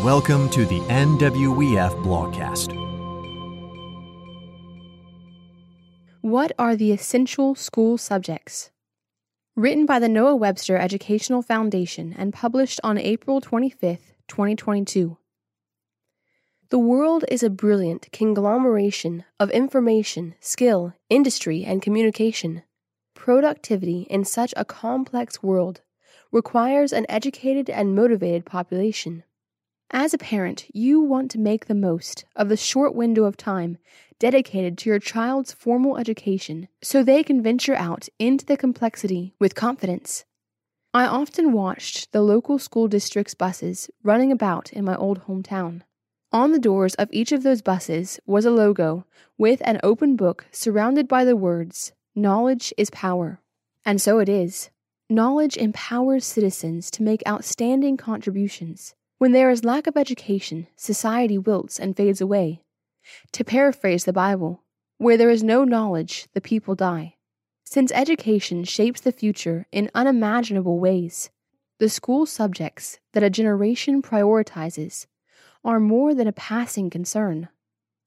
Welcome to the NWEF Blogcast. What are the essential school subjects? Written by the Noah Webster Educational Foundation and published on April 25, 2022. The world is a brilliant conglomeration of information, skill, industry, and communication. Productivity in such a complex world requires an educated and motivated population. As a parent, you want to make the most of the short window of time dedicated to your child's formal education so they can venture out into the complexity with confidence. I often watched the local school district's buses running about in my old hometown. On the doors of each of those buses was a logo with an open book surrounded by the words, Knowledge is power. And so it is. Knowledge empowers citizens to make outstanding contributions. When there is lack of education, society wilts and fades away. To paraphrase the Bible, where there is no knowledge, the people die. Since education shapes the future in unimaginable ways, the school subjects that a generation prioritizes are more than a passing concern.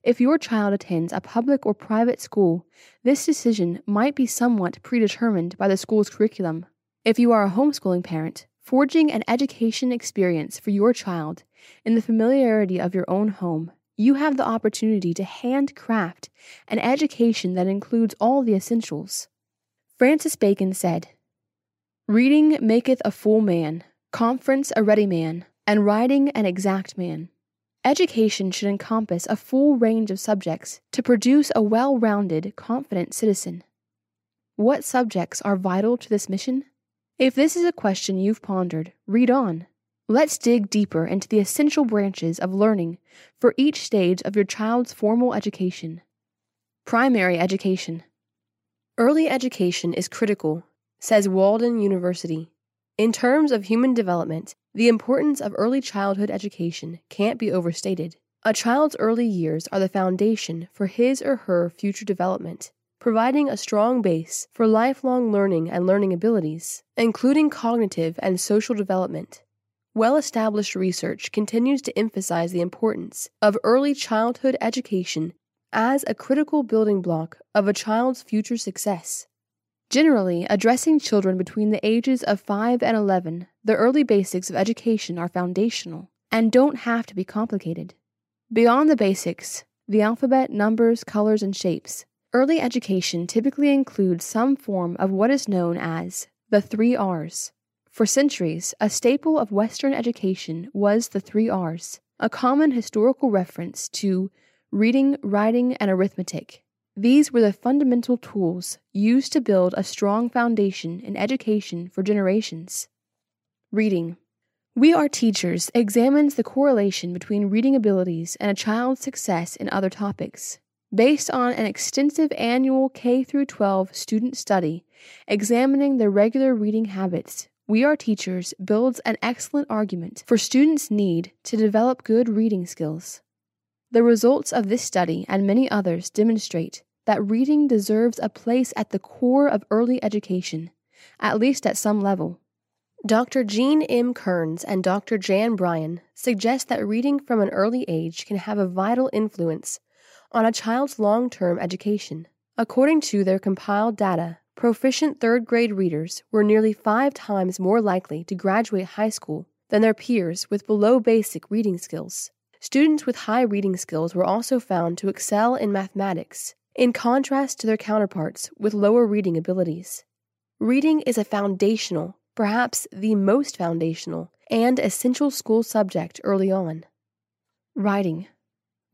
If your child attends a public or private school, this decision might be somewhat predetermined by the school's curriculum. If you are a homeschooling parent, Forging an education experience for your child in the familiarity of your own home, you have the opportunity to handcraft an education that includes all the essentials. Francis Bacon said, Reading maketh a full man, conference a ready man, and writing an exact man. Education should encompass a full range of subjects to produce a well rounded, confident citizen. What subjects are vital to this mission? If this is a question you've pondered, read on. Let's dig deeper into the essential branches of learning for each stage of your child's formal education. Primary education. Early education is critical, says Walden University. In terms of human development, the importance of early childhood education can't be overstated. A child's early years are the foundation for his or her future development providing a strong base for lifelong learning and learning abilities, including cognitive and social development. Well established research continues to emphasize the importance of early childhood education as a critical building block of a child's future success. Generally, addressing children between the ages of 5 and 11, the early basics of education are foundational and don't have to be complicated. Beyond the basics, the alphabet, numbers, colors, and shapes, Early education typically includes some form of what is known as the three R's. For centuries, a staple of Western education was the three R's, a common historical reference to reading, writing, and arithmetic. These were the fundamental tools used to build a strong foundation in education for generations. Reading. We Are Teachers examines the correlation between reading abilities and a child's success in other topics. Based on an extensive annual K 12 student study examining their regular reading habits, We Are Teachers builds an excellent argument for students' need to develop good reading skills. The results of this study and many others demonstrate that reading deserves a place at the core of early education, at least at some level. Dr. Jean M. Kearns and Dr. Jan Bryan suggest that reading from an early age can have a vital influence on a child's long term education. According to their compiled data, proficient third grade readers were nearly five times more likely to graduate high school than their peers with below basic reading skills. Students with high reading skills were also found to excel in mathematics, in contrast to their counterparts with lower reading abilities. Reading is a foundational, perhaps the most foundational, and essential school subject early on. Writing.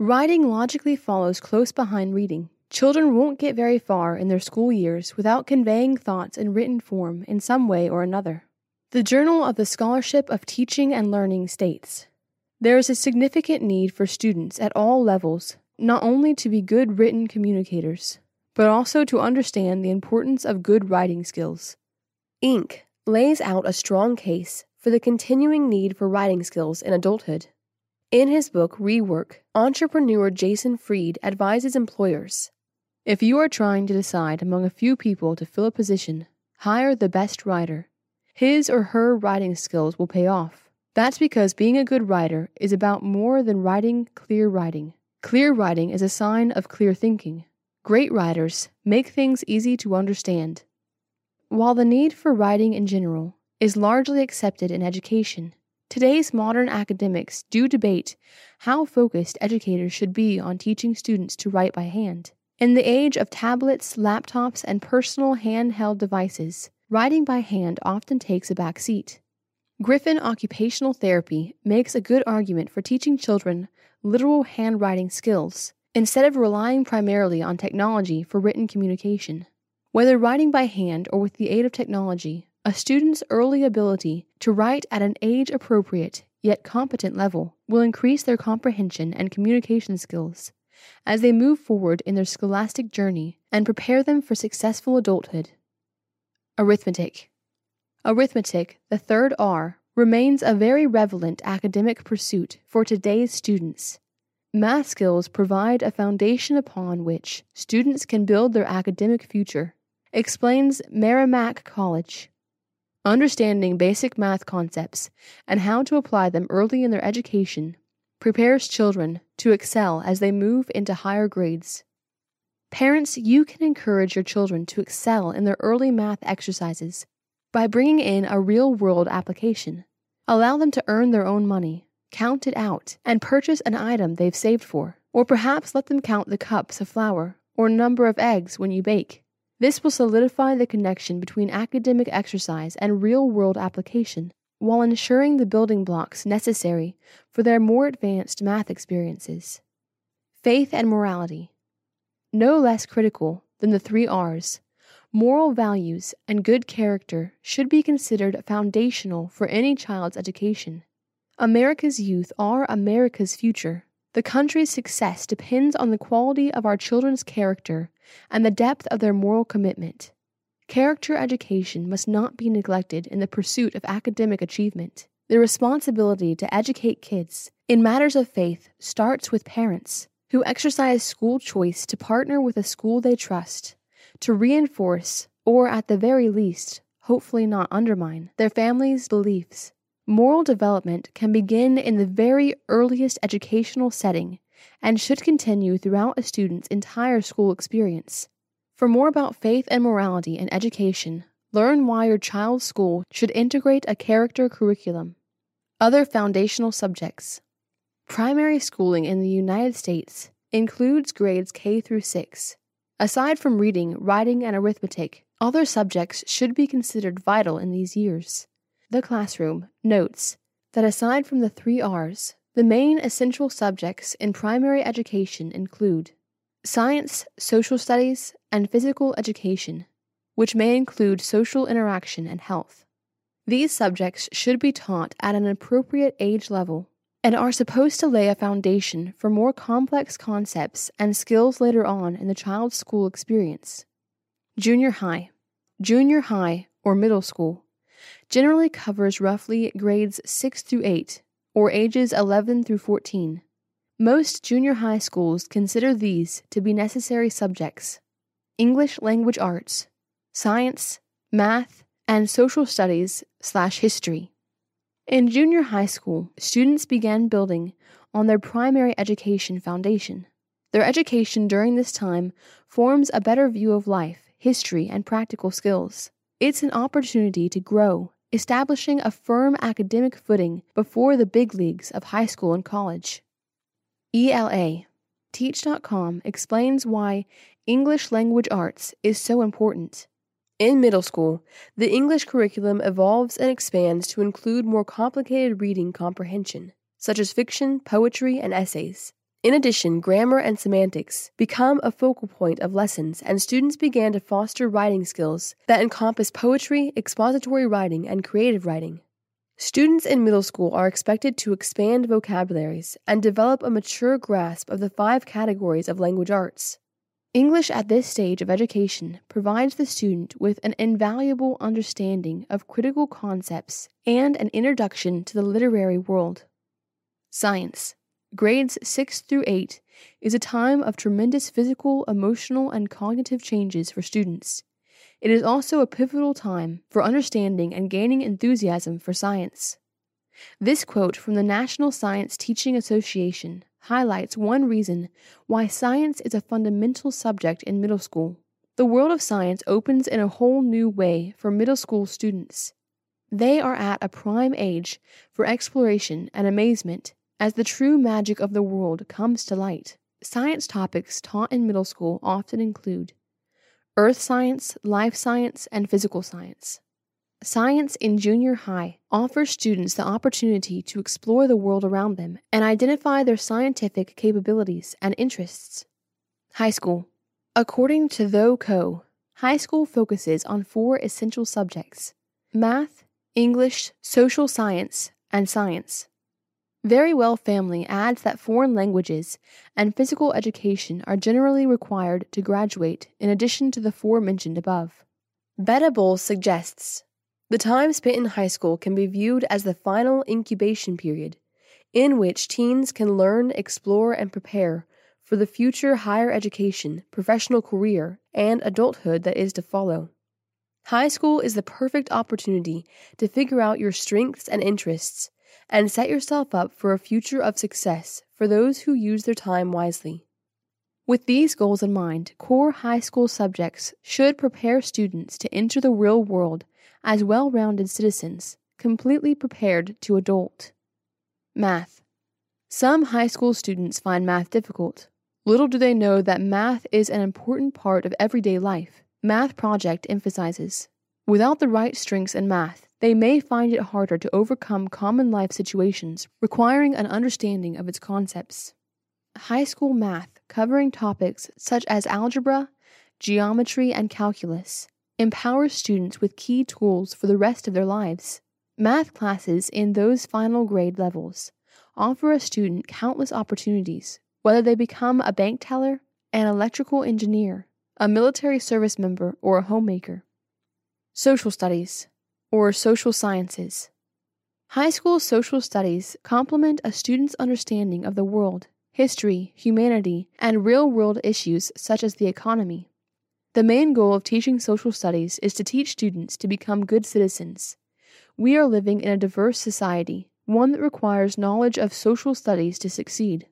Writing logically follows close behind reading. Children won't get very far in their school years without conveying thoughts in written form in some way or another. The Journal of the Scholarship of Teaching and Learning states There is a significant need for students at all levels not only to be good written communicators, but also to understand the importance of good writing skills. Inc. lays out a strong case for the continuing need for writing skills in adulthood. In his book Rework, entrepreneur Jason Fried advises employers If you are trying to decide among a few people to fill a position, hire the best writer. His or her writing skills will pay off. That's because being a good writer is about more than writing clear writing. Clear writing is a sign of clear thinking. Great writers make things easy to understand. While the need for writing in general is largely accepted in education, today's modern academics do debate how focused educators should be on teaching students to write by hand. In the age of tablets, laptops, and personal handheld devices, writing by hand often takes a back seat. Griffin Occupational Therapy makes a good argument for teaching children literal handwriting skills instead of relying primarily on technology for written communication. Whether writing by hand or with the aid of technology, a student's early ability to write at an age appropriate yet competent level will increase their comprehension and communication skills as they move forward in their scholastic journey and prepare them for successful adulthood. Arithmetic. Arithmetic, the third R, remains a very relevant academic pursuit for today's students. Math skills provide a foundation upon which students can build their academic future, explains Merrimack College. Understanding basic math concepts and how to apply them early in their education prepares children to excel as they move into higher grades. Parents, you can encourage your children to excel in their early math exercises by bringing in a real world application. Allow them to earn their own money count it out, and purchase an item they've saved for. Or perhaps let them count the cups of flour or number of eggs when you bake. This will solidify the connection between academic exercise and real world application while ensuring the building blocks necessary for their more advanced math experiences. Faith and morality. No less critical than the three R's, moral values and good character should be considered foundational for any child's education. America's youth are America's future. The country's success depends on the quality of our children's character and the depth of their moral commitment. Character education must not be neglected in the pursuit of academic achievement. The responsibility to educate kids in matters of faith starts with parents who exercise school choice to partner with a school they trust, to reinforce, or at the very least, hopefully not undermine, their family's beliefs Moral development can begin in the very earliest educational setting and should continue throughout a student's entire school experience. For more about faith and morality in education, learn why your child's school should integrate a character curriculum. Other foundational subjects. Primary schooling in the United States includes grades K through 6. Aside from reading, writing, and arithmetic, other subjects should be considered vital in these years. The Classroom notes that aside from the three R's, the main essential subjects in primary education include science, social studies, and physical education, which may include social interaction and health. These subjects should be taught at an appropriate age level and are supposed to lay a foundation for more complex concepts and skills later on in the child's school experience. Junior high, junior high, or middle school generally covers roughly grades 6 through 8, or ages 11 through 14. Most junior high schools consider these to be necessary subjects English language arts, science, math, and social studies slash history. In junior high school, students began building on their primary education foundation. Their education during this time forms a better view of life, history, and practical skills. It's an opportunity to grow, establishing a firm academic footing before the big leagues of high school and college. ELA Teach.com explains why English language arts is so important. In middle school, the English curriculum evolves and expands to include more complicated reading comprehension, such as fiction, poetry, and essays. In addition, grammar and semantics become a focal point of lessons, and students began to foster writing skills that encompass poetry, expository writing, and creative writing. Students in middle school are expected to expand vocabularies and develop a mature grasp of the five categories of language arts. English at this stage of education provides the student with an invaluable understanding of critical concepts and an introduction to the literary world. Science grades 6 through 8 is a time of tremendous physical, emotional, and cognitive changes for students. It is also a pivotal time for understanding and gaining enthusiasm for science. This quote from the National Science Teaching Association highlights one reason why science is a fundamental subject in middle school. The world of science opens in a whole new way for middle school students. They are at a prime age for exploration and amazement as the true magic of the world comes to light. Science topics taught in middle school often include earth science, life science, and physical science. Science in junior high offers students the opportunity to explore the world around them and identify their scientific capabilities and interests. High school. According to ThoughtCo, high school focuses on four essential subjects math, English, social science, and science. Verywell Family adds that foreign languages and physical education are generally required to graduate in addition to the four mentioned above. Beta suggests the time spent in high school can be viewed as the final incubation period, in which teens can learn, explore, and prepare for the future higher education, professional career, and adulthood that is to follow. High school is the perfect opportunity to figure out your strengths and interests and set yourself up for a future of success for those who use their time wisely. With these goals in mind, core high school subjects should prepare students to enter the real world as well rounded citizens, completely prepared to adult. Math. Some high school students find math difficult. Little do they know that math is an important part of everyday life. Math Project emphasizes without the right strengths in math, they may find it harder to overcome common life situations requiring an understanding of its concepts. High school math, covering topics such as algebra, geometry, and calculus, empowers students with key tools for the rest of their lives. Math classes in those final grade levels offer a student countless opportunities, whether they become a bank teller, an electrical engineer, a military service member, or a homemaker. Social studies, or social sciences. High school social studies complement a student's understanding of the world, history, humanity, and real world issues such as the economy. The main goal of teaching social studies is to teach students to become good citizens. We are living in a diverse society, one that requires knowledge of social studies to succeed.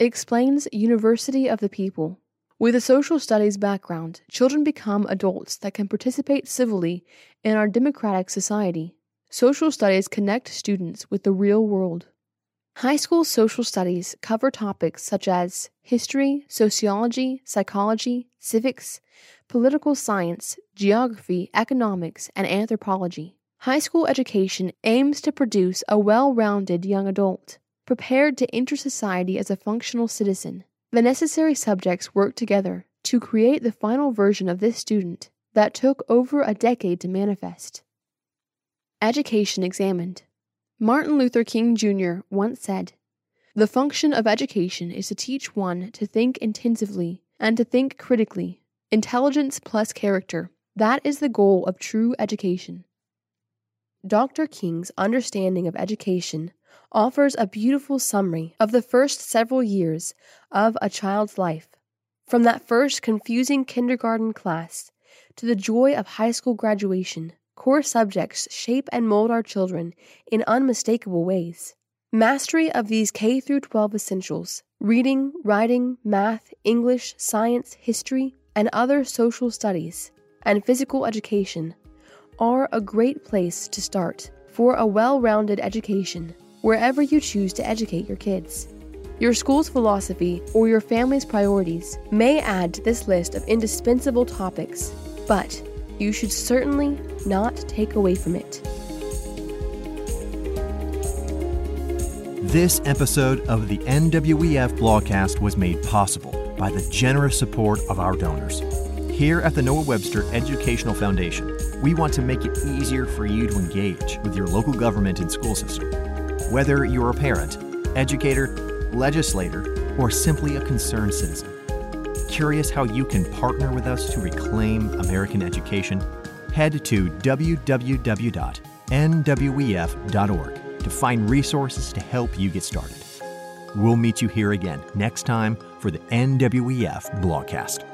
explains University of the People. With a social studies background, children become adults that can participate civilly in our democratic society. Social studies connect students with the real world. High school social studies cover topics such as history, sociology, psychology, civics, political science, geography, economics, and anthropology. High school education aims to produce a well rounded young adult, prepared to enter society as a functional citizen. The necessary subjects worked together to create the final version of this student that took over a decade to manifest. Education examined. Martin Luther King Jr. once said, The function of education is to teach one to think intensively and to think critically. Intelligence plus character. That is the goal of true education. Dr. King's understanding of education offers a beautiful summary of the first several years of a child's life. From that first confusing kindergarten class to the joy of high school graduation, core subjects shape and mold our children in unmistakable ways. Mastery of these K through 12 essentials reading, writing, math, English, science, history, and other social studies, and physical education are a great place to start for a well rounded education wherever you choose to educate your kids. Your school's philosophy or your family's priorities may add to this list of indispensable topics, but you should certainly not take away from it. This episode of the NWEF blogcast was made possible by the generous support of our donors. Here at the Noah Webster Educational Foundation, we want to make it easier for you to engage with your local government and school system. Whether you're a parent, educator, legislator, or simply a concerned citizen, curious how you can partner with us to reclaim American education? Head to www.nwef.org to find resources to help you get started. We'll meet you here again next time for the NWEF Blogcast.